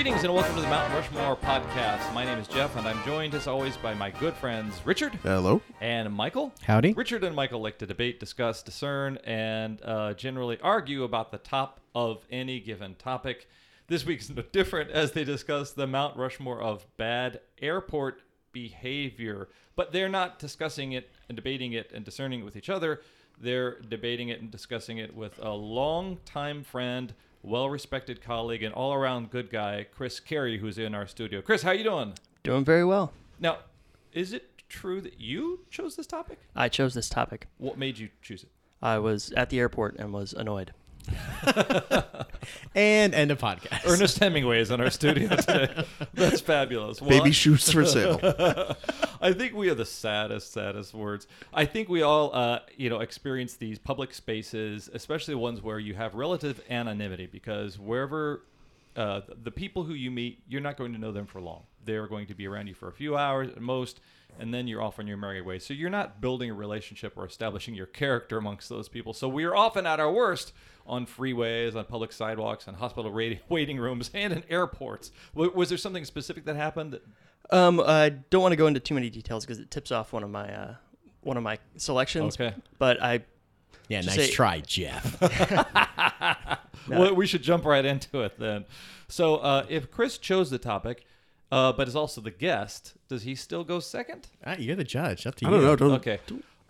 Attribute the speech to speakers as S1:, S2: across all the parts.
S1: Greetings and welcome to the Mount Rushmore podcast. My name is Jeff, and I'm joined as always by my good friends Richard
S2: Hello.
S1: and Michael.
S3: Howdy.
S1: Richard and Michael like to debate, discuss, discern, and uh, generally argue about the top of any given topic. This week's no different as they discuss the Mount Rushmore of bad airport behavior. But they're not discussing it and debating it and discerning it with each other. They're debating it and discussing it with a longtime friend, well-respected colleague, and all-around good guy, Chris Carey, who's in our studio. Chris, how you doing?
S4: Doing very well.
S1: Now, is it true that you chose this topic?
S4: I chose this topic.
S1: What made you choose it?
S4: I was at the airport and was annoyed.
S3: And end a podcast.
S1: Ernest Hemingway is in our studio today. That's fabulous. Well,
S2: Baby shoes for sale.
S1: I think we are the saddest, saddest words. I think we all, uh, you know, experience these public spaces, especially ones where you have relative anonymity, because wherever uh, the people who you meet, you're not going to know them for long. They're going to be around you for a few hours at most, and then you're off on your merry way. So you're not building a relationship or establishing your character amongst those people. So we are often at our worst on freeways, on public sidewalks, on hospital ra- waiting rooms, and in airports. W- was there something specific that happened? That,
S4: Um, I don't want to go into too many details because it tips off one of my uh, one of my selections.
S1: Okay.
S4: But I
S3: yeah, nice
S4: say-
S3: try, Jeff.
S1: Well, we should jump right into it then. So, uh, if Chris chose the topic, uh, but is also the guest, does he still go second?
S3: Ah, you're the judge. Up to
S2: I
S3: you.
S2: don't know. Don't,
S1: Okay.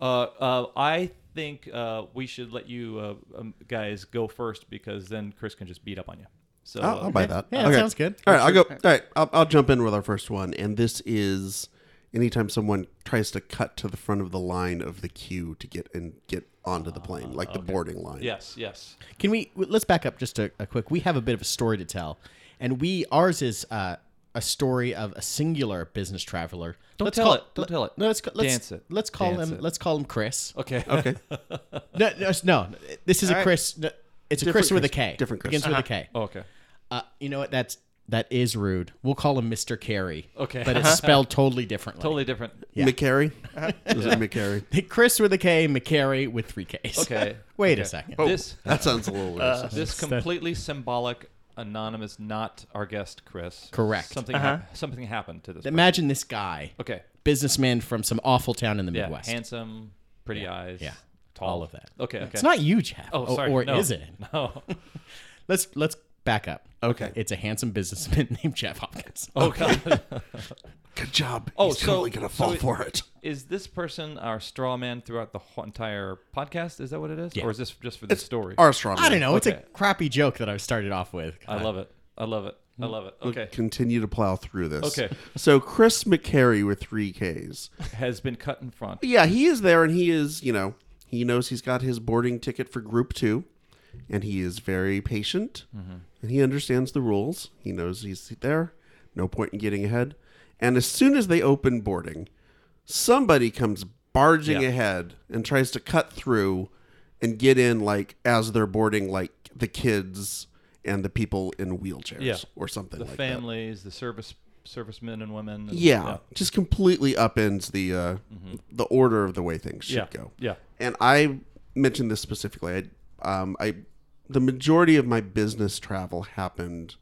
S1: Uh, uh, I think uh, we should let you uh, um, guys go first because then Chris can just beat up on you. So,
S2: I'll, I'll buy that.
S3: Yeah, that sounds good.
S2: All right, I'll go. All right, I'll, I'll jump in with our first one, and this is anytime someone tries to cut to the front of the line of the queue to get and get onto the plane, like the boarding line.
S1: yes, yes.
S3: Can we let's back up just a, a quick. We have a bit of a story to tell, and we ours is uh, a story of a singular business traveler.
S1: Don't
S3: let's
S1: tell
S3: call,
S1: it. Don't tell it.
S3: No, let's let's
S1: Dance it.
S3: Let's call
S1: Dance
S3: him.
S1: it.
S3: Let's call him Chris.
S1: Okay.
S2: Okay.
S3: No, no, no. This is a
S4: right.
S3: Chris. no, it's a
S2: Different
S3: Chris with a K.
S2: Different Chris.
S3: Begins with a K.
S1: Oh, okay.
S3: Uh, you know what? That's that is rude. We'll call him Mr. Carey.
S1: Okay.
S3: But it's spelled totally differently.
S1: Totally different.
S3: Yeah.
S2: McCary. Is it McCary?
S3: Chris with a K, McCary with three Ks.
S1: Okay.
S3: Wait
S1: Okay.
S3: a second.
S1: This
S2: That sounds a little racist.
S1: this completely symbolic anonymous, not our guest, Chris.
S3: Correct.
S1: Something
S4: Uh-huh.
S1: hap- something happened to this. person.
S3: Imagine this guy,
S1: Okay.
S3: businessman from some awful town in the
S1: Yeah.
S3: Midwest.
S1: Handsome, pretty eyes.
S3: Yeah.
S1: Tall.
S3: All of that.
S1: Okay. Okay.
S3: It's not you, Jeff.
S1: Oh,
S3: O-
S1: sorry.
S3: Or
S1: no.
S3: is it?
S1: No.
S3: Let's let's back up.
S2: Okay.
S3: It's a handsome businessman named Jeff Hopkins.
S1: Oh God.
S2: Good job.
S1: Oh,
S2: He's
S1: so-
S2: totally gonna
S1: so
S2: fall
S1: it-
S2: for it.
S1: is this person our straw man throughout the whole entire podcast? Is that what it is,
S3: Yeah.
S1: or is this just for this story?
S2: Our strong.
S3: I don't know. It's
S1: Okay.
S3: a crappy joke that I started off with.
S1: I love it. I love it. I love it.
S2: We'll
S1: Okay.
S2: Continue to plow through this.
S1: Okay.
S2: So Chris McCary with three Ks.
S1: Has been cut in front.
S2: Yeah, he is there, and he is. You know, he knows he's got his boarding ticket for Group Two, and he is very patient, and he understands the rules. He knows he's there. No point in getting ahead. And as soon as they open boarding, somebody comes barging
S1: Yeah.
S2: ahead and tries to cut through and get in, like as they're boarding, like the kids and the people in wheelchairs,
S1: Yeah.
S2: or something
S1: The
S2: like that.
S1: families, the service servicemen and women. and-
S2: Yeah, just completely upends the uh, the order of the way things should
S1: Mm-hmm. Yeah.
S2: go.
S1: Yeah.
S2: And I mentioned this specifically. I, um, I, the majority of my business travel happened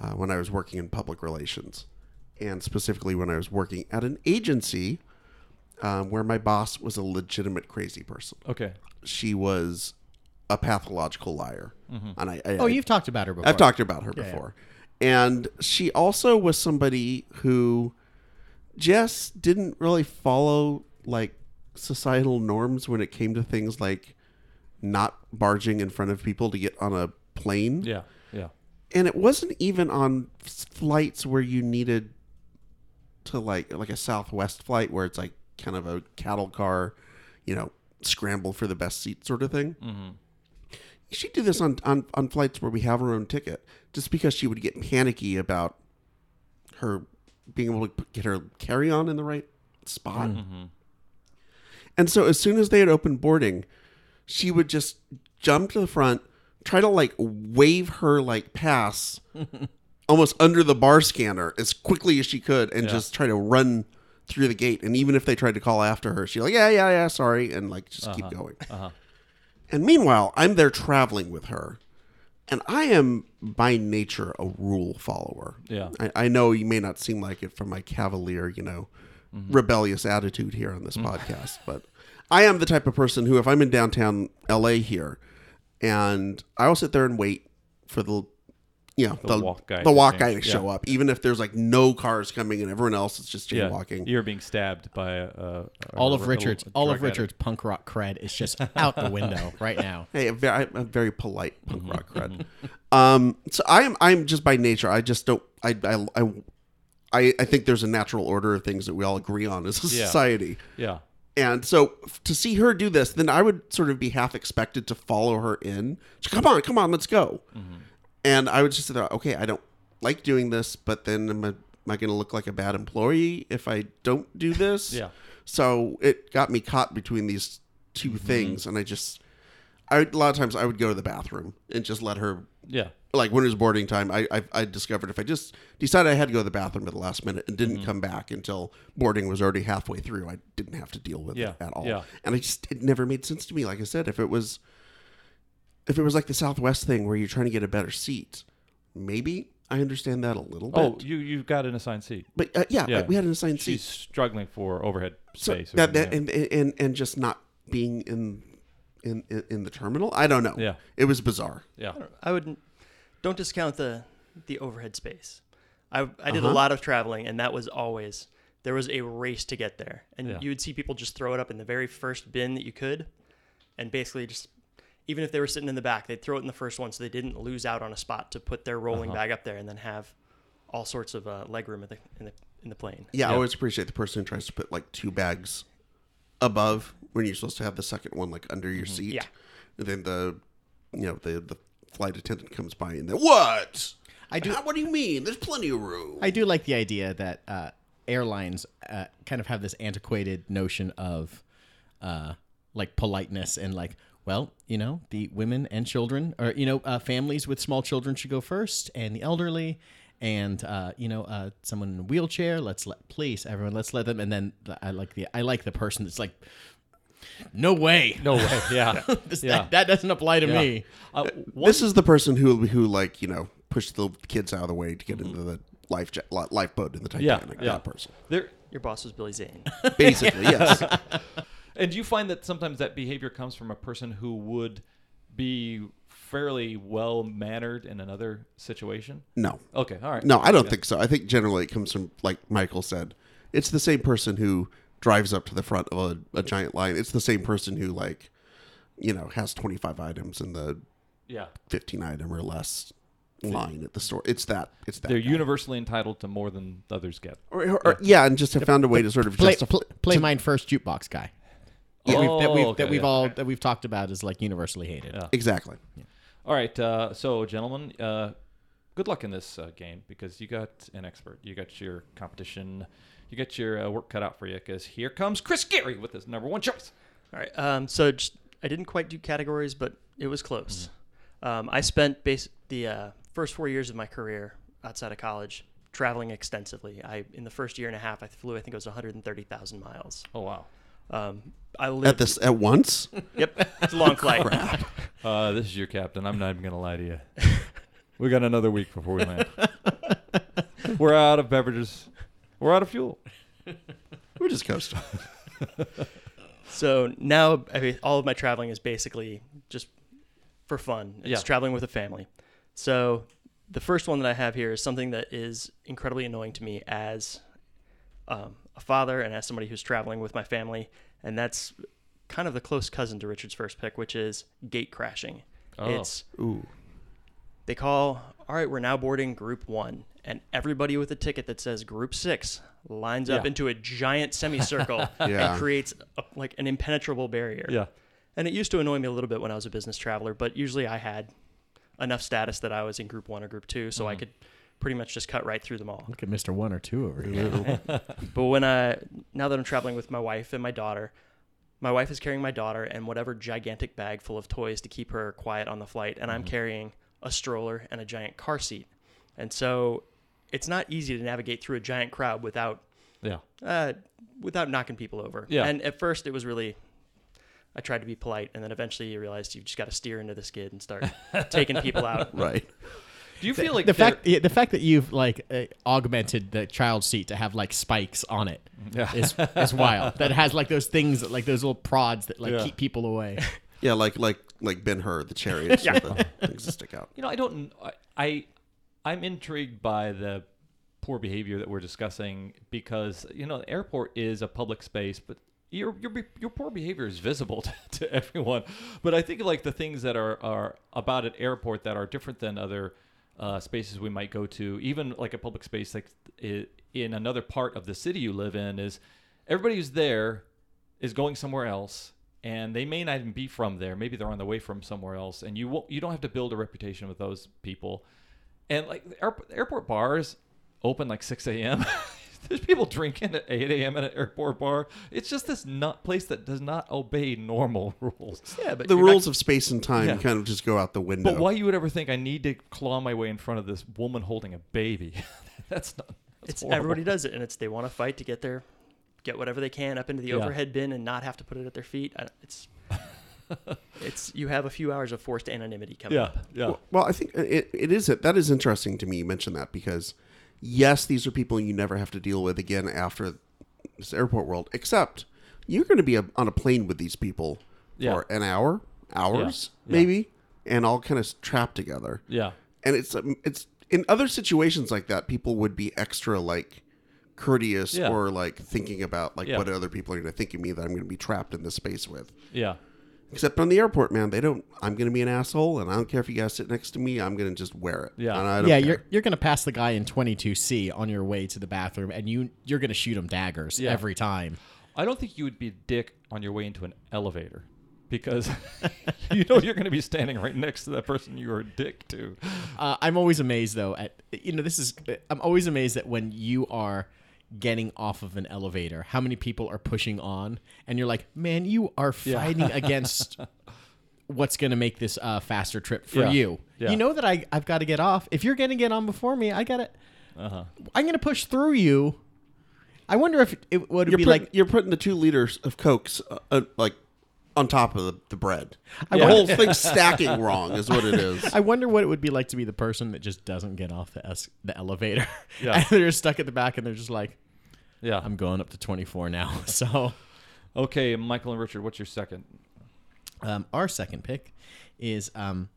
S2: uh, when I was working in public relations, and specifically when I was working at an agency um, where my boss was a legitimate crazy person.
S1: Okay.
S2: She was a pathological liar, and I, I
S3: Oh, you've talked about her before.
S2: I've talked about her
S3: yeah.
S2: before. And she also was somebody who just didn't really follow like societal norms when it came to things like not barging in front of people to get on a plane.
S1: Yeah. Yeah.
S2: And it wasn't even on flights where you needed to like like a Southwest flight where it's like kind of a cattle car, you know, scramble for the best seat sort of thing.
S1: Mm-hmm.
S2: She'd do this on, on, on flights where we have our own ticket just because she would get panicky about her being able to get her carry on in the right spot.
S1: Mm-hmm.
S2: And so as soon as they had opened boarding, she would just jump to the front, try to like wave her like pass almost under the bar scanner as quickly as she could and
S1: Yeah.
S2: just try to run through the gate. And even if they tried to call after her, she'd like, yeah, yeah, yeah, sorry, and like just keep uh-huh. going.
S1: Uh-huh.
S2: And meanwhile, I'm there traveling with her. And I am by nature a rule follower.
S1: Yeah.
S2: I, I know you may not seem like it from my cavalier, you know, mm-hmm. rebellious attitude here on this mm. podcast, but I am the type of person who, if I'm in downtown LA here, and I'll sit there and wait for the, you know,
S1: The
S2: the,
S1: walk guy
S2: the
S1: to
S2: walk guy to show
S1: Yeah.
S2: up, even if there's like no cars coming and everyone else is just
S1: Yeah, you're being stabbed by a, a
S3: All
S1: a-
S3: of
S1: a-
S3: Richard's
S1: a
S3: all of
S1: drug addict.
S3: Richard's punk rock cred is just out the window right now.
S2: Hey, a very, a very polite punk
S1: Mm-hmm.
S2: rock cred. um, so I am, I'm just by nature. I just don't. I, I, I, I, I think there's a natural order of things that we all agree on as a
S1: Yeah.
S2: society.
S1: Yeah.
S2: And so to see her do this, then I would sort of be half expected to follow her in. Come on, come on, let's go. Mm-hmm. And I would just say, okay, I don't like doing this, but then am I, am I going to look like a bad employee if I don't do this?
S1: Yeah.
S2: So it got me caught between these 2 mm-hmm. things, and I just, I a lot of times I would go to the bathroom and just let her.
S1: Yeah.
S2: Like when it was boarding time, I, I I discovered if I just decided I had to go to the bathroom at the last minute and
S1: Mm-hmm.
S2: didn't come back until boarding was already halfway through, I didn't have to deal with
S1: Yeah,
S2: it at all.
S1: yeah.
S2: And I just it never made sense to me. Like I said, if it was if it was like the Southwest thing where you're trying to get a better seat, maybe I understand that a little bit.
S1: Oh, you you got an assigned seat.
S2: but uh, yeah,
S1: Yeah.
S2: we had an assigned
S1: She's
S2: seat.
S1: struggling for overhead space. or
S2: that, that
S1: something,
S2: and, and and just not being in in in, in the terminal. I don't know.
S1: Yeah.
S2: it was bizarre.
S1: yeah. yeah.
S4: I would don't discount the the overhead space. I I did
S2: Uh-huh.
S4: a lot of traveling, and that was always there was a race to get there, and
S1: Yeah.
S4: you would see people just throw it up in the very first bin that you could, and basically just even if they were sitting in the back, they'd throw it in the first one so they didn't lose out on a spot to put their rolling
S1: Uh-huh.
S4: bag up there, and then have all sorts of uh, leg room in the in the in the plane.
S2: Yeah, I always appreciate the person who tries to put like two bags above when you're supposed to have the second one like under your seat.
S4: Mm-hmm. Yeah.
S2: and then the you know the the flight attendant comes by and then what?
S3: I do-
S2: How- what do you mean? There's plenty of room.
S3: I do like the idea that uh, airlines uh, kind of have this antiquated notion of uh, like politeness and like, well, you know, the women and children, or you know, uh, families with small children should go first, and the elderly, and uh, you know, uh, someone in a wheelchair. Let's let, please, everyone, let's let them. And then the, I like the I like the person that's like, no way,
S1: No way. Yeah.
S3: This-
S1: yeah.
S3: that, that doesn't apply to
S1: Yeah.
S3: me.
S1: Uh,
S2: this is the person who who like you know pushed the kids out of the way to get into the life ja- lifeboat in the
S1: Mm-hmm. yeah.
S2: Titanic.
S1: Yeah.
S2: That person,
S1: There.
S4: Your boss was Billy Zane.
S2: basically, yes.
S1: And do you find that sometimes that behavior comes from a person who would be fairly well mannered in another situation?
S2: No,
S1: Okay. All right.
S2: no, I don't
S1: Yeah.
S2: think so. I think generally it comes from like Michael said, it's the same person who drives up to the front of a, a giant line. It's the same person who like, you know, has twenty five items in the
S1: Yeah.
S2: 15 item or less line at the store. It's that. It's that.
S1: They're
S2: guy.
S1: universally entitled to more than others get.
S2: or, or- or- yeah, and just have found a way to sort of
S3: Play,
S2: justify.
S3: pl- play mine first jukebox guy. That
S1: Yeah.
S3: we've, that
S1: Oh,
S3: we've,
S1: okay,
S3: that we've
S1: yeah.
S3: all that we've talked about is like universally hated.
S1: Yeah.
S2: Exactly.
S1: All right. Uh, so, gentlemen, uh, good luck in this uh, game because you got an expert. You got your competition. You got your uh, work cut out for you because here comes Chris Carey with his number one choice.
S4: All right. Um, so just, I didn't quite do categories, but it was close. Um, I spent base the uh, first four years of my career outside of college traveling extensively. I in the first year and a half, I flew. I think it was 130,000 miles.
S1: Oh wow.
S4: Um, I lived.
S2: At this at once.
S4: Yep, it's a long flight.
S1: Uh, this is your captain. I'm not even gonna lie to you. we got another week before we land. We're out of beverages. We're out of fuel.
S2: We're just coasting.
S4: So now, I mean, all of my traveling is basically just for fun. It's
S1: Yeah.
S4: traveling with a family. So the first one that I have here is something that is incredibly annoying to me as um, a father and as somebody who's traveling with my family, and that's kind of the close cousin to Richard's first pick, which is gate crashing.
S1: Oh.
S4: It's
S2: Ooh.
S4: they call, all right, we're now boarding group one. And everybody with a ticket that says group six lines up
S1: Yeah.
S4: into a giant semicircle
S2: Yeah.
S4: and creates a, like an impenetrable barrier.
S1: Yeah.
S4: And it used to annoy me a little bit when I was a business traveler, but usually I had enough status that I was in group one or group two, so I
S1: Mm.
S4: could pretty much just cut right through them all.
S3: Look at Mister One or Two over here.
S4: But when I now that I'm traveling with my wife and my daughter, my wife is carrying my daughter and whatever gigantic bag full of toys to keep her quiet on the flight, and I'm carrying a stroller and a giant car seat. And so it's not easy to navigate through a giant crowd without
S1: Yeah.
S4: uh, without knocking people over.
S1: Yeah.
S4: And at first it was really I tried to be polite, and then eventually you realized you've just got to steer into the skid and start taking people out.
S2: Right.
S1: Do you feel like
S3: the fact yeah, the fact that you've like uh, augmented the child seat to have like spikes on it
S1: Yeah.
S3: is is wild. That has like those things that like those little prods that like
S1: Yeah.
S3: keep people away.
S2: Yeah, like like like Ben Hur, the chariots with the things that stick out.
S1: You know, I don't. I, I I'm intrigued by the poor behavior that we're discussing because you know, the airport is a public space, but your your your poor behavior is visible to, to everyone. But I think like the things that are are about an airport that are different than other uh, spaces we might go to, even like a public space like in another part of the city you live in, is everybody who's there is going somewhere else and they may not even be from there maybe they're on the way from somewhere else and you won't you don't have to build a reputation with those people and like the airport, airport bars open like 6 a.m there's people drinking at 8 a.m at an airport bar it's just this not place that does not obey normal rules
S4: Yeah, but
S2: The
S4: you're not-
S2: rules of space and time
S1: Yeah.
S2: kind of just go out the window.
S1: but why you would ever think i need to claw my way in front of this woman holding a baby that's not that's
S4: it's
S1: horrible.
S4: everybody does it, and it's they want to fight to get their get whatever they can up into the
S1: Yeah.
S4: overhead bin and not have to put it at their feet. It's it's you have a few hours of forced anonymity coming
S1: yeah
S4: up.
S1: yeah
S2: Well, well, I think it, it is that is interesting to me. You mention that because yes, these are people you never have to deal with again after this airport world. Except you're going to be a, on a plane with these people
S1: Yeah.
S2: for an hour, hours
S1: Yeah.
S2: maybe, and all kind of trapped together.
S1: yeah
S2: And it's um, it's in other situations like that, people would be extra like courteous
S1: Yeah.
S2: or like thinking about like
S1: Yeah.
S2: what other people are going to think of me that I'm going to be trapped in this space with.
S1: yeah
S2: Except on the airport, man, they don't. I'm going to be an asshole, and I don't care if you guys sit next to me. I'm going to just wear it.
S1: Yeah.
S2: And I don't
S3: yeah,
S2: care.
S3: you're you're gonna pass the guy in 22C on your way to the bathroom, and you you're gonna shoot him daggers
S1: Yeah.
S3: every time.
S1: I don't think you would be a dick on your way into an elevator because you know you're going to be standing right next to that person you are a dick to.
S3: Uh, I'm always amazed though at you know this is I'm always amazed that when you are getting off of an elevator, how many people are pushing on, and you're like, man, you are
S1: Yeah.
S3: fighting against what's going to make this uh, faster trip for
S1: Yeah.
S3: you.
S1: Yeah.
S3: You know that I I've got to get off. If you're going to get on before me, I got to
S1: Uh-huh.
S3: I'm going to push through you. I wonder if it would be
S2: putting,
S3: like
S2: you're putting the two liters of cokes uh, uh, like on top of the, the bread. The whole thing's stacking wrong, is what it is.
S3: I wonder what it would be like to be the person that just doesn't get off the es- the elevator.
S1: Yeah.
S3: and they're stuck at the back and they're just like,
S1: Yeah.
S3: I'm going up to 24 now. So
S1: okay, Michael and Richard, what's your second?
S3: um, our second pick is um,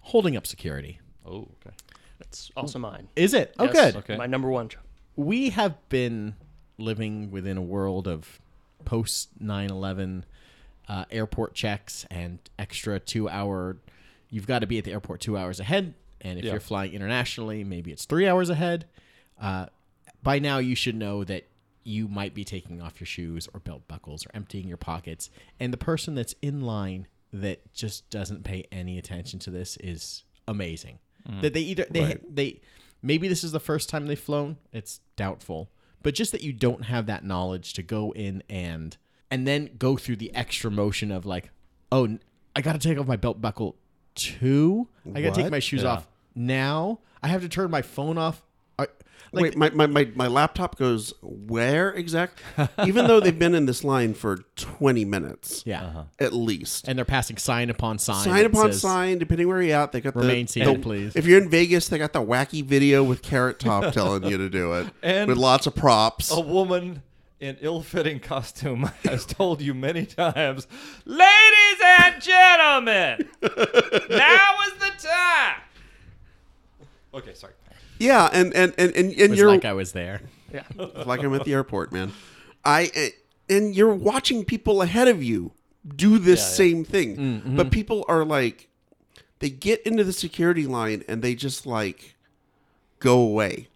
S3: holding up security.
S1: Oh, okay.
S4: That's also mine.
S3: Is it? Oh,
S4: Yes,
S3: good.
S1: Okay.
S4: My number one.
S3: We have been living within a world of post 9 11 uh, airport checks and extra two hour. You've got to be at the airport two hours ahead. And if
S1: Yeah.
S3: you're flying internationally, maybe it's three hours ahead. Uh, by now, you should know that you might be taking off your shoes or belt buckles or emptying your pockets. And the person that's in line that just doesn't pay any attention to this is amazing. That they either they they maybe this is the first time they've flown. It's doubtful, but just that you don't have that knowledge to go in and and then go through the extra motion of like, oh, I got to take off my belt buckle too. I got to take
S2: What?
S3: my shoes
S1: Yeah.
S3: off now. I have to turn my phone off. I, like
S2: Wait, my, my, my, my laptop goes where exactly? Even though they've been in this line for 20 minutes,
S3: yeah. Uh-huh.
S2: at least.
S3: And they're passing sign upon sign.
S2: sign
S3: that
S2: upon
S3: says-
S2: sign, depending where you're at. They got
S3: Remain
S2: the,
S3: seated,
S2: the-
S3: please.
S2: If you're in Vegas, they got the wacky video with Carrot Top telling you to do it,
S1: And-
S2: with lots of props.
S1: A woman in ill-fitting costume has told you many times, "Ladies and gentlemen, now is the time." Okay, sorry.
S2: Yeah, and and and and, and you're
S3: like I was there.
S4: Yeah.
S2: like I'm at the airport, man. I and you're watching people ahead of you do this
S1: Yeah, yeah.
S2: same thing,
S3: Mm-hmm.
S2: but people are like, they get into the security line and they just like go away.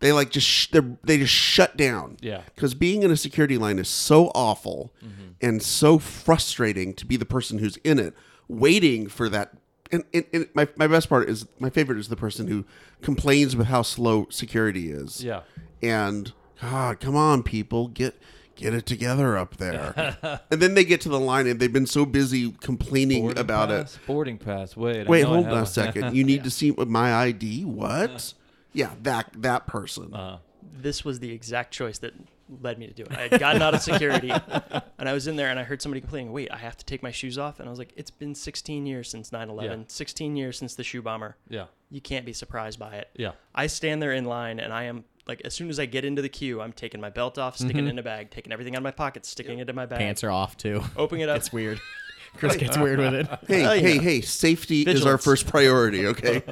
S2: They like just sh- they just shut down.
S1: Yeah.
S2: because being in a security line is so awful
S1: Mm-hmm.
S2: and so frustrating to be the person who's in it, waiting for that. And, and, and my, my best part is my favorite is the person who complains with how slow security is
S1: Yeah.
S2: and God, come on, people, get get it together up there. and then they get to the line, and they've been so busy complaining
S1: Boarding
S2: about
S1: pass, Boarding pass. Wait.
S2: Wait, hold on a second. You need to see my ID. What? Yeah, that that person.
S1: Uh,
S4: This was the exact choice that led me to do it. I had gotten out of security, and I was in there, and I heard somebody complaining, "Wait, I have to take my shoes off," and I was like, "It's been 16 years since 9/11.
S1: Yeah.
S4: 16 years since the shoe bomber.
S1: Yeah.
S4: You can't be surprised by it."
S1: Yeah.
S4: I stand there in line, and I am like, as soon as I get into the queue, I'm taking my belt off, sticking it in a bag, taking everything out of my pockets, sticking it in my bag,
S3: Pants are off too.
S4: opening it up.
S3: It's weird. Chris gets weird with it.
S2: Hey, hey,
S4: yeah.
S2: hey! Safety is our first priority. Okay.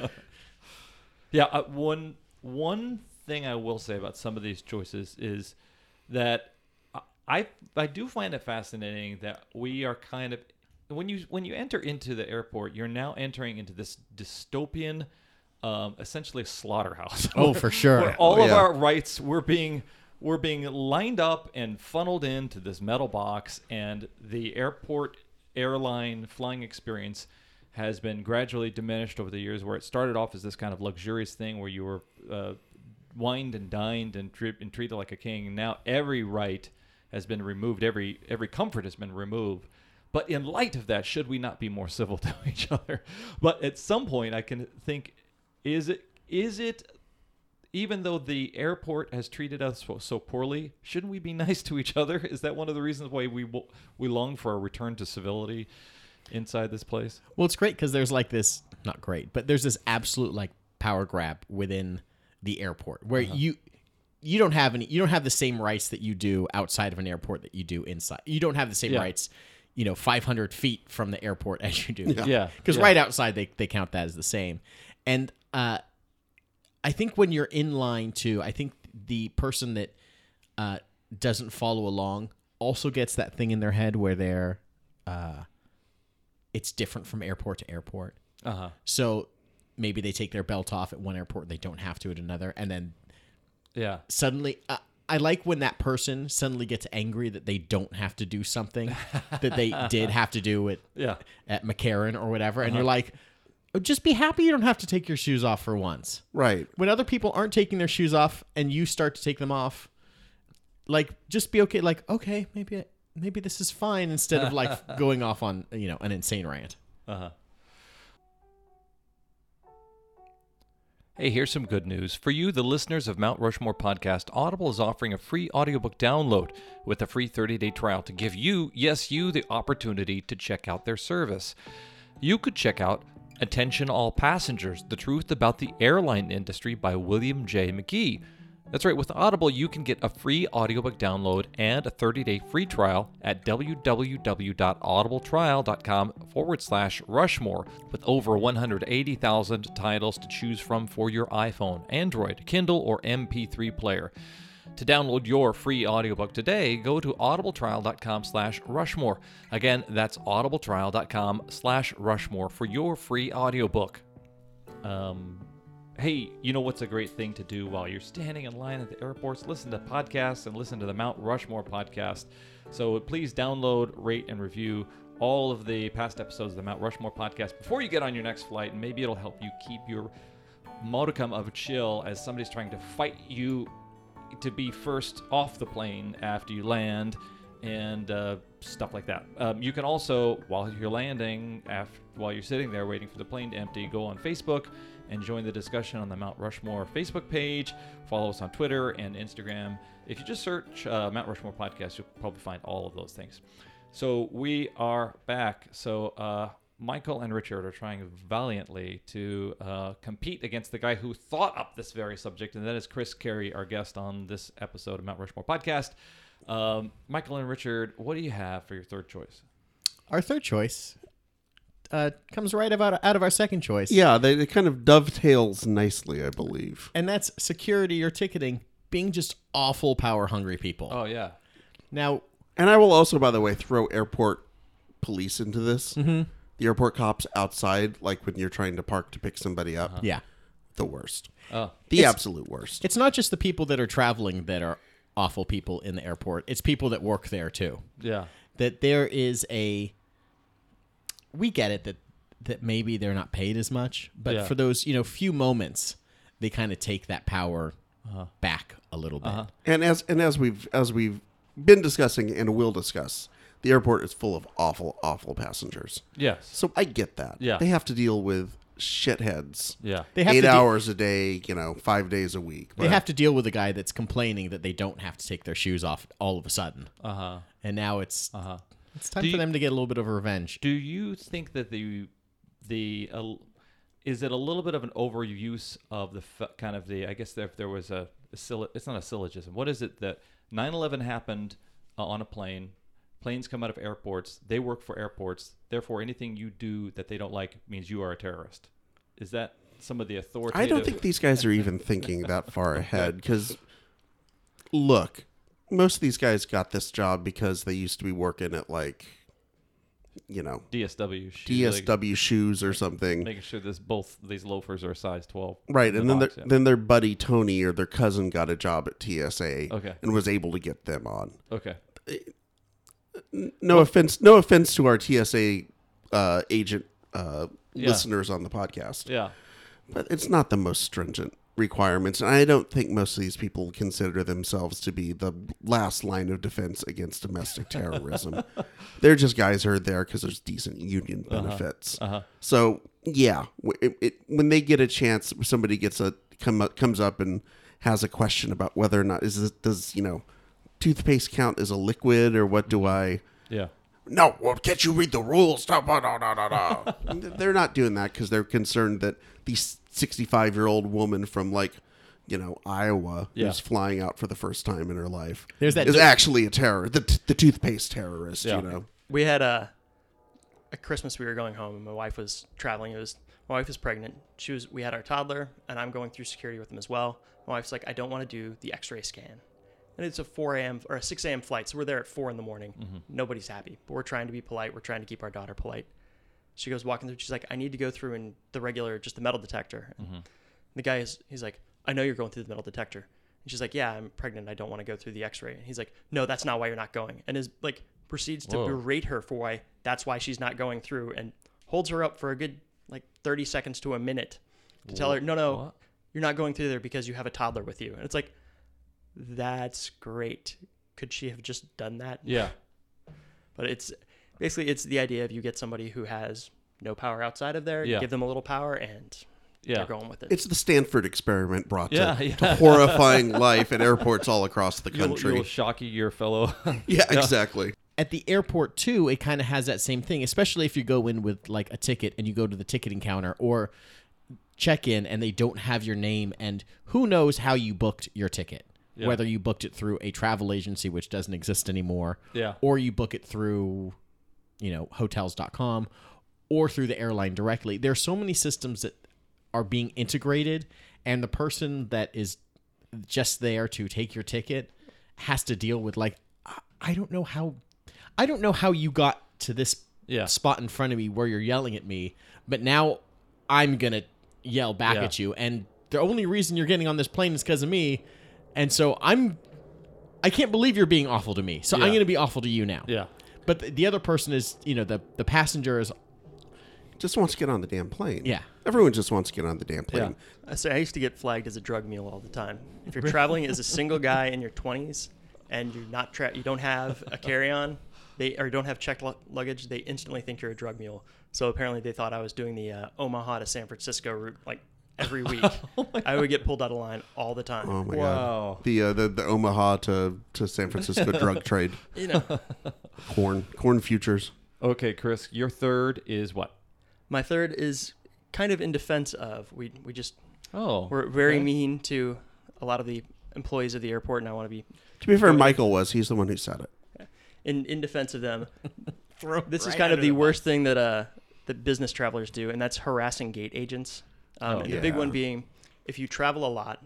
S1: Yeah, uh, one one thing I will say about some of these choices is that I I do find it fascinating that we are kind of when you when you enter into the airport, you're now entering into this dystopian, um, essentially slaughterhouse.
S3: Oh, for sure.
S1: where all
S2: Oh,
S1: of our rights we're being we're being lined up and funneled into this metal box and the airport airline flying experience has been gradually diminished over the years where it started off as this kind of luxurious thing where you were uh, wined and dined and, tri- and treated like a king. Now every right has been removed. Every every comfort has been removed. But in light of that should we not be more civil to each other? But at some point i can think is it is it even though the airport has treated us so, poorly, shouldn't we be nice to each other? Is that one of the reasons why we we long for a return to civility inside this place?
S3: Well, it's great because there's like this, not great, but there's this absolute like power grab within the airport where you you don't have any you don't have the same rights that you do outside of an airport that you do inside. You don't have the same
S1: Yeah.
S3: rights, you know, 500 feet from the airport as you do.
S1: Yeah,
S3: Because
S1: yeah.
S3: right outside they they count that as the same, and uh, I think when you're in line too, I think the person that uh, doesn't follow along also gets that thing in their head where they're uh, it's different from airport to airport.
S1: Uh huh.
S3: So maybe they take their belt off at one airport, they don't have to at another, and then
S1: Yeah.
S3: suddenly. Uh, I like when that person suddenly gets angry that they don't have to do something that they did have to do at
S1: Yeah.
S3: at McCarran or whatever, and you're like, "Oh, just be happy you don't have to take your shoes off for once.
S2: right.
S3: When other people aren't taking their shoes off and you start to take them off, like just be okay. Like okay, maybe maybe this is fine instead of like going off on you know an insane rant.
S1: Uh huh. Hey, here's some good news. For you, the listeners of Mount Rushmore Podcast, Audible is offering a free audiobook download with a free 30 day trial to give you, yes, you, the opportunity to check out their service. You could check out Attention All Passengers The Truth About the Airline Industry by William J. McGee. That's right, with Audible, you can get a free audiobook download and a 30 day free trial at www.audibletrial.com forward slash Rushmore, with over 180,000 titles to choose from for your iPhone, Android, Kindle, or MP3 player. To download your free audiobook today, go to audibletrial.com slash Rushmore. Again, that's audibletrial.com slash Rushmore for your free audiobook. Um, hey, you know what's a great thing to do while you're standing in line at the airports? Listen to podcasts and listen to the Mount Rushmore podcast. So please download, rate, and review all of the past episodes of the Mount Rushmore podcast before you get on your next flight, and maybe it'll help you keep your modicum of a chill as somebody's trying to fight you to be first off the plane after you land and uh, stuff like that. Um, you can also, while you're landing, after, while you're sitting there waiting for the plane to empty, go on Facebook and join the discussion on the Mount Rushmore Facebook page. Follow us on Twitter and Instagram. If you just search uh, Mount Rushmore Podcast, you'll probably find all of those things. So we are back. So uh, Michael and Richard are trying valiantly to uh, compete against the guy who thought up this very subject, and that is Chris Carey, our guest on this episode of Mount Rushmore Podcast. Um, Michael and Richard, what do you have for your third choice?
S3: Our third choice uh, comes right about out of our second choice.
S2: Yeah, they, it kind of dovetails nicely, I believe.
S3: and that's security or ticketing being just awful power hungry people.
S1: Oh yeah,
S3: Now,
S2: And I will also, by the way, throw airport police into this. Mm-hmm. The airport cops outside, like when you're trying to park to pick somebody up,
S3: yeah,
S2: the worst.
S1: oh
S2: The absolute worst.
S3: it's not just the people that are traveling that are awful people in the airport. It's people that work there too.
S1: yeah,
S3: That there is a we get it that that maybe they're not paid as much, but
S1: Yeah.
S3: for those, you know, few moments they kind of take that power back a little bit.
S2: And as and as we've as we've been discussing and will discuss, the airport is full of awful, awful passengers.
S1: yes,
S2: So I get that.
S1: Yeah.
S2: They have to deal with shitheads.
S1: Yeah.
S3: They have
S2: Eight
S3: to de-
S2: hours a day, you know, five days a week.
S3: they have to deal with a guy that's complaining that they don't have to take their shoes off all of a sudden,
S1: Uh huh.
S3: and now it's
S1: Uh huh.
S3: It's time
S1: Do
S3: for
S1: you-
S3: them to get a little bit of revenge.
S1: Do you think that the the uh, is it a little bit of an overuse of the f- kind of the I guess if there was a, a syll- it's not a syllogism. What is it that 9/11 happened uh, on a plane? Planes come out of airports. They work for airports. Therefore, anything you do that they don't like means you are a terrorist. Is that some of the authoritative?
S2: I don't think these guys are even thinking that far ahead because, look, most of these guys got this job because they used to be working at like, you know,
S1: DSW. shoes, like,
S2: DSW shoes or something.
S1: making sure this both these loafers are size 12.
S2: Right,
S1: The
S2: and then their,
S1: box, yeah.
S2: then their buddy Tony or their cousin got a job at TSA
S1: Okay.
S2: and was able to get them on.
S1: Okay.
S2: No offense, no offense to our TSA uh, agent uh,
S1: Yeah.
S2: listeners on the podcast,
S1: Yeah.
S2: but it's not the most stringent requirements, and I don't think most of these people consider themselves to be the last line of defense against domestic terrorism. They're just guys who are there because there's decent union benefits.
S1: Uh-huh.
S2: So yeah, it, it, when they get a chance, somebody gets a come up, comes up and has a question about whether or not is this, does you know toothpaste count as a liquid or what do I?
S1: Yeah.
S2: No, well, can't you read the rules? No, no, no, no, no, they're not doing that because they're concerned that the 65 year old woman from like, you know, Iowa
S1: Yeah.
S2: who's flying out for the first time in her life
S3: There's that
S2: is
S3: do-
S2: actually a terror, the, t- the toothpaste terrorist,
S1: Yeah.
S2: you know.
S4: we had a a Christmas we were going home and my wife was traveling. It was my wife was pregnant. She was we had our toddler and I'm going through security with him as well. My wife's like, I don't want to do the X-ray scan, and it's a 4 a.m. or a 6 a.m. flight, so we're there at four in the morning. Mm-hmm. Nobody's happy, but we're trying to be polite. We're trying to keep our daughter polite. She goes walking through. She's like, I need to go through in the regular, just the metal detector. And mm-hmm. The guy is he's like, I know you're going through the metal detector. And she's like, Yeah, I'm pregnant. I don't want to go through the X-ray. And he's like, No, that's not why you're not going. And is like proceeds to
S1: Whoa.
S4: berate her for why that's why she's not going through, and holds her up for a good like 30 seconds to a minute to tell her, No, no,
S1: What?
S4: you're not going through there because you have a toddler with you. And it's like, that's great. Could she have just done that?
S1: Yeah.
S4: But it's basically it's the idea of you get somebody who has no power outside of there, you
S1: Yeah.
S4: give them a little power, and
S1: Yeah.
S4: they're going with it.
S2: It's the Stanford experiment brought
S1: Yeah,
S2: to,
S1: yeah.
S2: to horrifying life at airports all across the
S1: You'll,
S2: country.
S1: you'll shock your fellow.
S2: yeah, exactly.
S3: at the airport too, it kind of has that same thing, especially if you go in with like a ticket and you go to the ticketing counter or check in and they don't have your name and who knows how you booked your ticket.
S1: Yeah.
S3: Whether you booked it through a travel agency which doesn't exist anymore
S1: yeah.
S3: or you book it through you know hotels.com or through the airline directly. There are so many systems that are being integrated and the person that is just there to take your ticket has to deal with like I- don't know how I don't know how you got to this
S1: Yeah.
S3: spot in front of me where you're yelling at me, but now I'm going to yell back
S1: Yeah.
S3: at you and the only reason you're getting on this plane is cuz of me. And so I'm I can't believe you're being awful to me. So I'm going to be awful to you now.
S1: Yeah.
S3: But the, the other person is, you know, the the passenger is
S2: Just wants to get on the damn plane.
S3: Yeah.
S2: Everyone just wants to get on the damn plane.
S4: I say I used to get flagged as a drug mule all the time. If you're traveling as a single guy in your 20s and you're not tra- you don't have a carry-on, they or don't have checked lu- luggage, they instantly think you're a drug mule. So apparently they thought I was doing the uh, Omaha to San Francisco route like every week. I would get pulled out of line all the time.
S2: Oh my
S1: Wow.
S2: god. The uh, the the Omaha to to San Francisco drug trade.
S4: You know,
S2: Corn corn futures.
S1: Okay, Chris, your third is what?
S4: my third is kind of in defense of we we just
S1: Oh.
S4: we're very
S1: okay.
S4: mean to a lot of the employees of the airport, and I want to be
S2: To be fair, Michael was. He's the one who said it.
S4: in in defense of them.
S3: throw
S4: this is kind of the
S3: the
S4: worst thing that uh that business travelers do, and that's harassing gate agents. Um,
S1: Oh,
S4: and the big one being, if you travel a lot,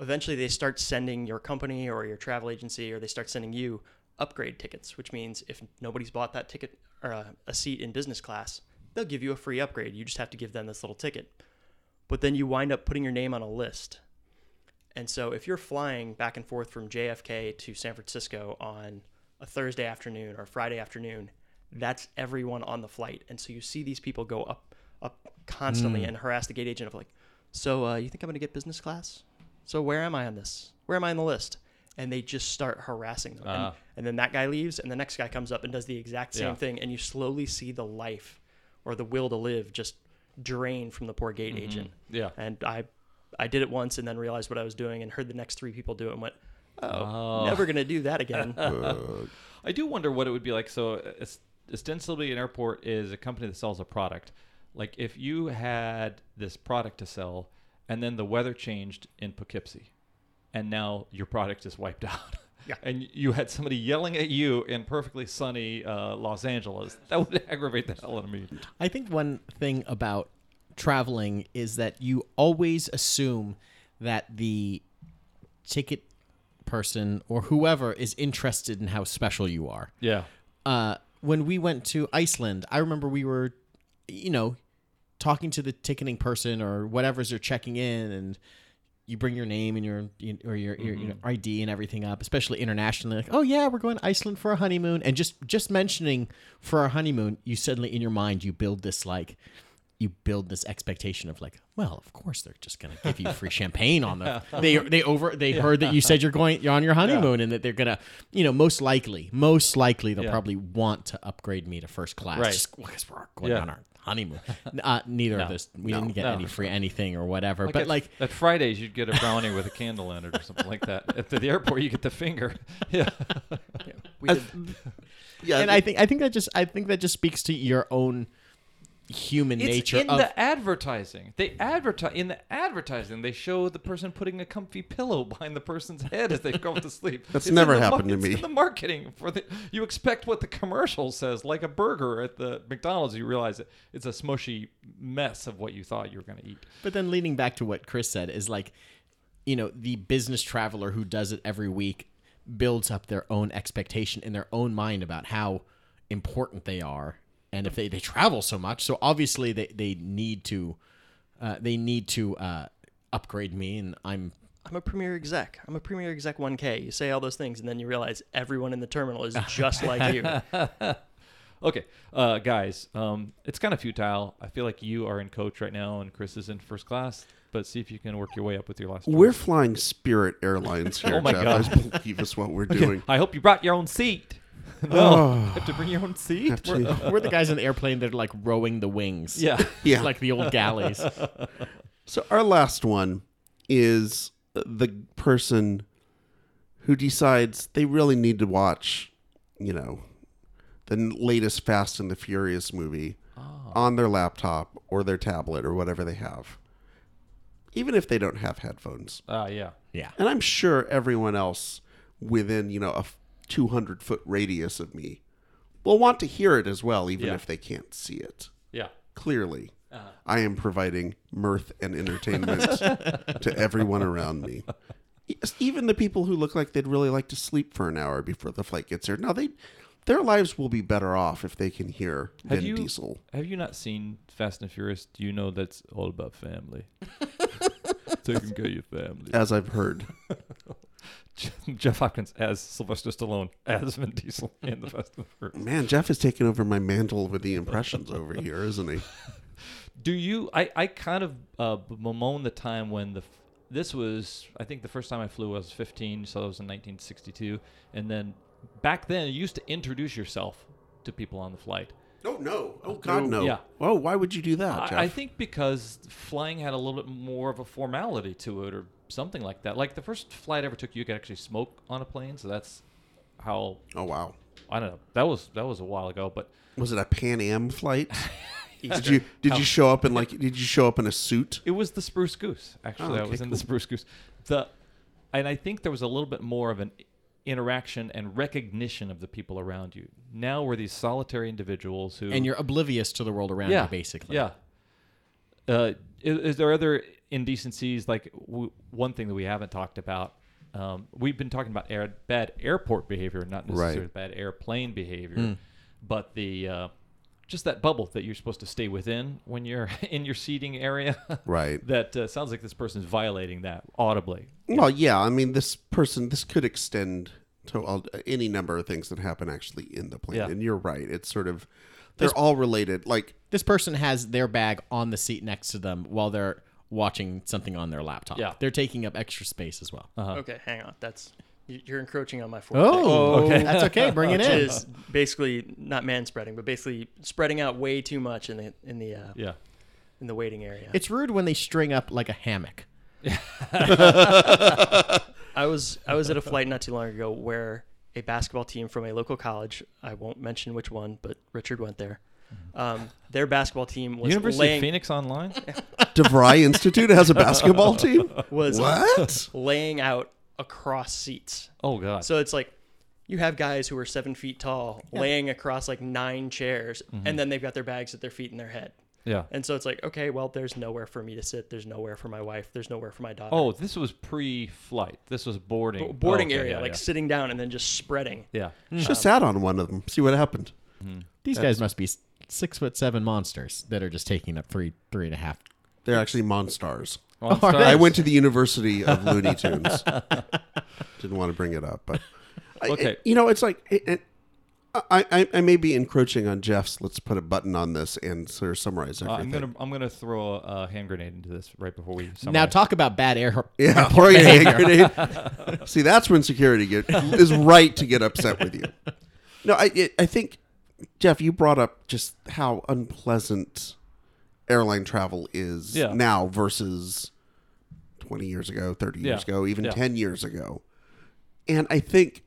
S4: eventually they start sending your company or your travel agency, or they start sending you upgrade tickets, which means if nobody's bought that ticket or a, a seat in business class, they'll give you a free upgrade. You just have to give them this little ticket. But then you wind up putting your name on a list. And so if you're flying back and forth from JFK to San Francisco on a Thursday afternoon or Friday afternoon, that's everyone on the flight. And so you see these people go up up constantly and harass the gate agent of like, so uh, you think I'm going to get business class? So where am I on this? Where am I on the list? And they just start harassing them.
S1: Ah.
S4: And, and then that guy leaves and the next guy comes up and does the exact same
S1: Yeah.
S4: thing. And you slowly see the life or the will to live just drain from the poor gate agent.
S1: Yeah.
S4: And I I did it once and then realized what I was doing and heard the next three people do it and went, oh,
S1: Oh.
S4: never gonna do that again.
S1: I do wonder what it would be like. So, uh, ostensibly, an airport is a company that sells a product. Like, if you had this product to sell, and then the weather changed in Poughkeepsie, and now your product is wiped out.
S4: Yeah.
S1: And you had somebody yelling at you in perfectly sunny uh, Los Angeles. That would aggravate the hell out of me.
S3: I think one thing about traveling is that you always assume that the ticket person or whoever is interested in how special you are.
S1: Yeah.
S3: Uh, when we went to Iceland, I remember we were, you know, talking to the ticketing person or whatever's they're checking in, and you bring your name and your or your, your you know, mm-hmm. ID and everything up, especially internationally. Like, oh yeah, we're going to Iceland for a honeymoon, and just just mentioning for our honeymoon, you suddenly in your mind you build this like. You build this expectation of like, well, of course they're just gonna give you free champagne on the. They they over they heard that you said you're going you're on your honeymoon and that they're gonna, you know, most likely, most likely they'll
S1: Yeah.
S3: probably want to upgrade me to first class
S1: Right.
S3: just because we're going
S1: Yeah.
S3: on our honeymoon. Uh, neither of us we
S2: No.
S3: didn't get
S1: No,
S3: any free anything or whatever.
S1: Like
S3: but
S1: at,
S3: like,
S1: at Fridays, you'd get a brownie with a candle in it or something like that. At the airport, you get the finger. Yeah.
S4: We did,
S2: Yeah,
S3: and I think I think that just I think that just speaks to your own human
S1: It's
S3: nature
S1: in
S3: of
S1: the advertising. They advertise in the advertising. They show the person putting a comfy pillow behind the person's head as they go to sleep.
S2: That's
S1: It's
S2: never
S1: the mar-
S2: happened to
S1: it's
S2: me.
S1: In the marketing for the, you expect what the commercial says, like a burger at the McDonald's. You realize it, it's a smushy mess of what you thought you were going to eat.
S3: But then leading back to what Chris said is like, you know, the business traveler who does it every week builds up their own expectation in their own mind about how important they are. And if they, they travel so much, so obviously they, they need to uh, they need to uh, upgrade me and I'm
S4: I'm a premier exec. I'm a premier exec 1K. You say all those things, and then you realize everyone in the terminal is just like you.
S1: Okay, uh, guys, um, it's kind of futile. I feel like you are in coach right now, and Chris is in first class. But see if you can work your way up with your last.
S2: we're flying Spirit Airlines here,
S1: Oh my
S2: Jeff.
S1: God.
S2: I believe is what we're doing.
S1: I hope you brought your own seat. no,
S2: Oh.
S1: you have to bring your own seat. We're-
S3: we're the guys in the airplane that are like rowing the wings.
S1: yeah.
S2: Yeah.
S3: Like the old galleys.
S2: So our last one is the person who decides they really need to watch, you know, the latest Fast and the Furious movie on their laptop or their tablet or whatever they have. Even if they don't have headphones.
S1: Ah, yeah.
S3: Yeah.
S2: And I'm sure everyone else within, you know, a 200 foot radius of me will want to hear it as well, even
S1: Yeah.
S2: if they can't see it.
S1: Yeah.
S2: Clearly,
S1: Uh-huh.
S2: I am providing mirth and entertainment to everyone around me. Even the people who look like they'd really like to sleep for an hour before the flight gets here. Now, they, their lives will be better off if they can hear
S1: Have
S2: Vin
S1: you
S2: Diesel.
S1: have you not seen Fast and Furious? Do you know that's all about family? Taking care of your family.
S2: As I've heard,
S1: Jeff Hopkins as Sylvester Stallone as Vin Diesel in the Fast and Furious.
S2: man, Jeff is taking over my mantle with the impressions over here, isn't he?
S1: Do you? I I kind of uh, bemoan the time when the. This was, I think, the first time I flew. I was 15, so it was in 1962. And then back then, you used to introduce yourself to people on the flight.
S2: Oh no! Oh God, no!
S1: Yeah.
S2: Oh, why would you do that, Jeff?
S1: I, I think because flying had a little bit more of a formality to it, or something like that. Like the first flight I ever took, you could actually smoke on a plane, so that's how
S2: oh wow!
S1: I don't know. That was that was a while ago, but
S2: Was it a Pan Am flight? did you did you show up in like did you show up in a suit?
S1: It was the Spruce Goose. Actually,
S2: Oh,
S1: I was
S2: okay,
S1: in the. Spruce Goose. The, and I think there was a little bit more of an interaction and recognition of the people around you. Now we're these solitary individuals who
S3: and you're oblivious to the world around
S1: yeah
S3: you, basically.
S1: yeah. Uh, is, is there other indecencies like w- one thing that we haven't talked about? Um, we've been talking about air, bad airport behavior, not necessarily
S2: Right.
S1: bad airplane behavior,
S3: Hmm.
S1: but the uh, just that bubble that you're supposed to stay within when you're in your seating area.
S2: Right.
S1: that uh, sounds like this person's violating that audibly.
S2: Well, yeah. I mean, this person this could extend to all, any number of things that happen actually in the plane.
S1: Yeah.
S2: And you're right. It's sort of they're all related. Like
S3: This person has their bag on the seat next to them while they're watching something on their laptop.
S1: Yeah.
S3: They're taking up extra space as well.
S4: Okay, hang on. That's you- you're encroaching on my fourth.
S3: Oh,
S1: okay.
S3: That's okay. Bring it
S4: which
S3: in.
S4: is basically not man spreading, but basically spreading out way too much in the in the uh,
S1: Yeah.
S4: in the waiting area.
S3: It's rude when they string up like a hammock.
S4: I was I was at a flight not too long ago where a basketball team from a local college, I won't mention which one, but Richard went there. Um, their basketball team was
S1: University
S4: laying
S1: of Phoenix Online.
S2: DeVry Institute has a basketball team.
S4: was
S2: What?
S4: laying out across seats.
S1: Oh God.
S4: So it's like you have guys who are seven feet tall laying across like nine chairs,
S1: Mm-hmm.
S4: and then they've got their bags at their feet and their head.
S1: Yeah.
S4: And so it's like, okay, well, there's nowhere for me to sit. There's nowhere for my wife. There's nowhere for my daughter.
S1: Oh, this was pre-flight. This was boarding.
S4: Bo- boarding
S1: Oh, okay,
S4: area,
S1: yeah,
S4: like
S1: yeah.
S4: sitting down and then just spreading.
S1: yeah.
S2: Should hmm. have sat on one of them. See what happened. Hmm.
S3: These guys must be six foot seven monsters that are just taking up three three and a half.
S2: They're actually Monstars.
S1: On
S3: oh,
S1: are
S2: I went to the University of Looney Tunes. Didn't want to bring it up, but I-
S1: Okay.
S2: you know, it's like it, it, I, I I may be encroaching on Jeff's. Let's put a button on this and sort of summarize
S1: Uh,
S2: everything.
S1: I'm gonna I'm gonna throw a, a hand grenade into this right before we.
S3: Now talk about bad air.
S2: Yeah, or a hand grenade. See, that's when security get, is right to get upset with you. No, I it, I think Jeff, you brought up just how unpleasant airline travel is
S1: Yeah.
S2: now versus twenty years ago, thirty years
S1: Yeah.
S2: ago, even
S1: Yeah.
S2: ten years ago, and I think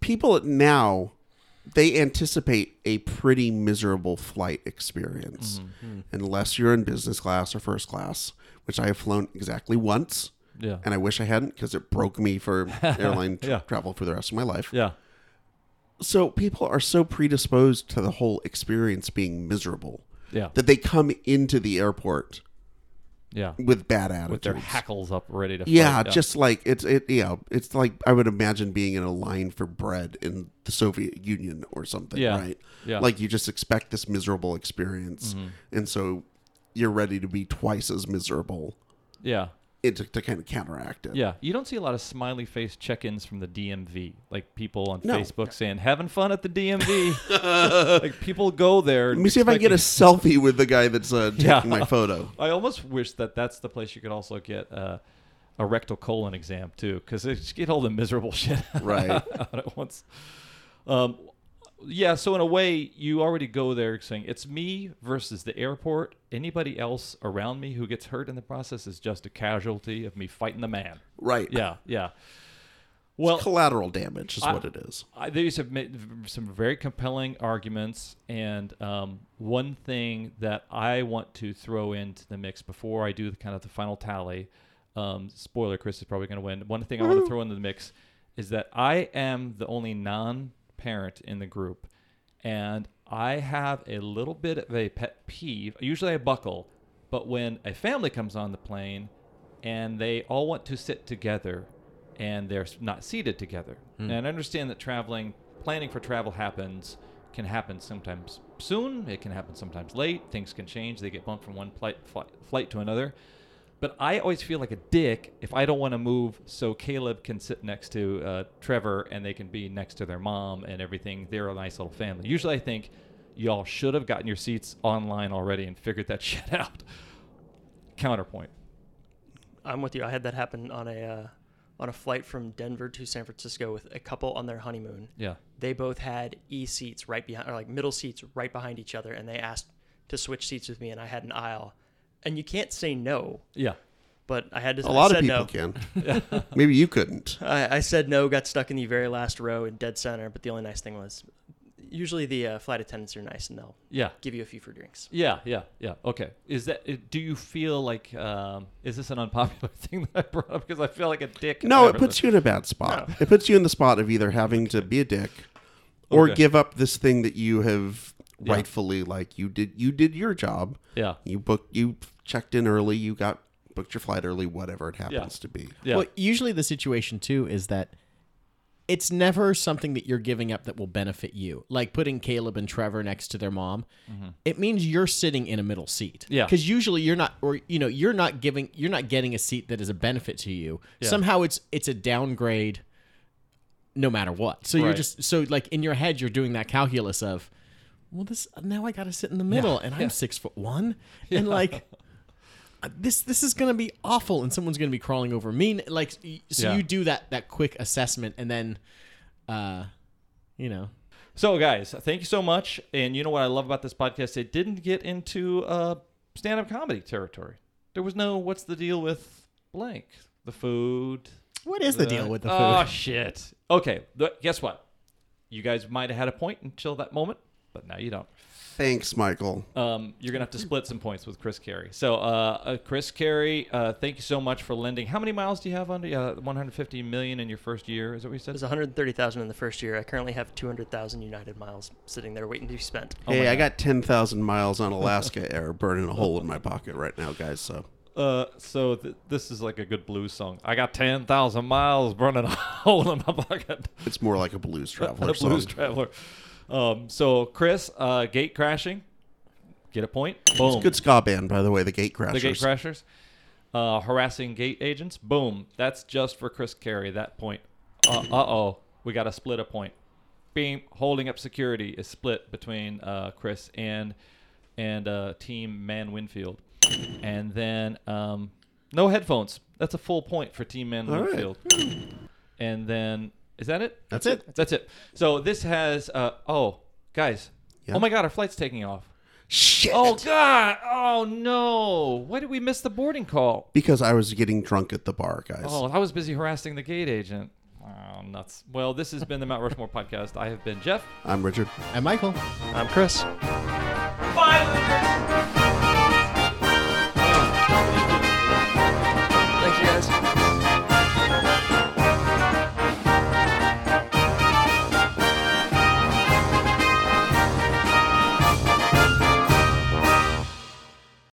S2: people now they anticipate a pretty miserable flight experience
S1: Mm-hmm.
S2: unless you're in business class or first class, which I have flown exactly once
S1: Yeah.
S2: and I wish I hadn't because it broke me for airline
S1: Yeah.
S2: travel for the rest of my life.
S1: Yeah.
S2: So people are so predisposed to the whole experience being miserable
S1: Yeah.
S2: that they come into the airport
S1: Yeah.
S2: with bad attitudes.
S1: With their hackles up, ready to.
S2: yeah,
S1: fight.
S2: Uh, just like it's it. Yeah, it's like I would imagine being in a line for bread in the Soviet Union or something.
S1: Yeah.
S2: Right.
S1: Yeah.
S2: Like you just expect this miserable experience, mm-hmm. and so you're ready to be twice as miserable
S1: Yeah.
S2: It, to, to kind of counteract it.
S1: Yeah, you don't see a lot of smiley face check-ins from the DMV, like people on
S2: No.
S1: Facebook saying "having fun at the DMV." like people go there.
S2: Let me see if I can get a selfie with the guy that's uh, taking
S1: Yeah.
S2: my photo.
S1: I almost wish that that's the place you could also get uh, a rectal colon exam too, because they just get all the miserable shit
S2: Right.
S1: out at once. Um, yeah, so in a way, you already go there saying it's me versus the airport. Anybody else around me who gets hurt in the process is just a casualty of me fighting the man.
S2: Right.
S1: Yeah, yeah. Well,
S2: Collateral damage is
S1: I-
S2: what it is.
S1: I, they used to make some very compelling arguments, and um, one thing that I want to throw into the mix before I do the kind of the final tally, um, spoiler, Chris is probably going to win. One thing I want to throw into the mix is that I am the only non-parent in the group, and I have a little bit of a pet peeve. Usually I buckle, but when a family comes on the plane and they all want to sit together and they're not seated together. Hmm. And I understand that traveling, planning for travel happens, can happen sometimes soon, it can happen sometimes late, things can change, they get bumped from one flight, flight, flight to another. But I always feel like a dick if I don't want to move so Caleb can sit next to uh, Trevor and they can be next to their mom and everything. They're a nice little family. Usually I think y'all should have gotten your seats online already and figured that shit out. Counterpoint.
S4: I'm with you. I had that happen on a uh, on a flight from Denver to San Francisco with a couple on their honeymoon.
S1: Yeah.
S4: They both had E seats right behind, or like middle seats right behind each other, and they asked to switch seats with me, and I had an aisle. And you can't say no,
S1: Yeah.
S4: but I had to. Say.
S2: A lot
S4: I
S2: of
S4: said
S2: people
S4: no.
S2: can. Maybe you couldn't.
S4: I, I said no, got stuck in the very last row in dead center. But the only nice thing was, usually the uh, flight attendants are nice and they'll
S1: Yeah.
S4: give you a few free drinks.
S1: Yeah, yeah, yeah. Okay. Is that? uh, Do you feel like? Um, is this an unpopular thing that I brought up? Because I feel like a dick.
S2: No, it puts
S1: this.
S2: you in a bad spot. It puts you in the spot of either having to be a dick or
S1: Okay.
S2: give up this thing that you have
S1: Yeah.
S2: rightfully like you did you did your job.
S1: Yeah.
S2: You booked you checked in early, you got booked your flight early, whatever it happens to be.
S1: Yeah.
S3: Well, usually the situation too is that it's never something that you're giving up that will benefit you. Like putting Caleb and Trevor next to their mom. It means you're sitting in a middle seat.
S1: Mm-hmm. Yeah.
S3: Because usually you're not, or you know, you're not giving, you're not getting a seat that is a benefit to you.
S1: Yeah.
S3: Somehow it's it's a downgrade, no matter what. So you're just so like in your head you're doing that calculus of, well, this now I got to sit in the middle, and I'm
S1: yeah.
S3: six foot one, and like this this is gonna be awful and someone's gonna be crawling over me like so
S1: Yeah.
S3: you do that that quick assessment and then uh you know
S1: So, guys, thank you so much. And you know what I love about this podcast? It didn't get into uh, stand-up comedy territory. There was no what's the deal with blank the food.
S3: What is the deal with the food?
S1: Oh shit. Okay, guess what? You guys might have had a point until that moment, but now you don't.
S2: Thanks, Michael.
S1: Um, you're gonna have to split some points with Chris Carey. So, uh, uh, Chris Carey, uh, thank you so much for lending. How many miles do you have under? Uh, 150 million in your first year. Is that what you
S4: It
S1: said?
S4: was 130,000 in the first year. I currently have 200,000 United miles sitting there waiting to be spent.
S1: Oh
S2: hey, I got 10,000 miles on Alaska Air burning a hole in my pocket right now, guys. So
S1: Uh, so th- this is like a good blues song. I got 10,000 miles burning a hole in my pocket.
S2: it's more like a blues traveler
S1: a blues
S2: song.
S1: traveler. Um, so Chris, uh, gate crashing, get a point. Boom.
S2: Good ska band, by the way, the Gate Crashers.
S1: the gate crashers. Uh, harassing gate agents. Boom. That's just for Chris Carey. That point. Uh oh. We got to split a point. Being holding up security is split between uh, Chris and and uh, Team Man Winfield. And then um, no headphones. That's a full point for Team Man
S2: All right.
S1: Winfield. And then is that it?
S3: That's it.
S1: That's it. So this has uh, oh guys.
S2: Yeah.
S1: Oh my God, our flight's taking off.
S2: Shit.
S1: Oh God! Oh no! Why did we miss the boarding call?
S2: Because I was getting drunk at the bar, guys.
S1: Oh, I was busy harassing the gate agent. Oh, nuts. Well, this has been the Mount Rushmore podcast. I have been Jeff.
S2: I'm Richard.
S3: I'm Michael.
S4: I'm Chris.
S1: Bye.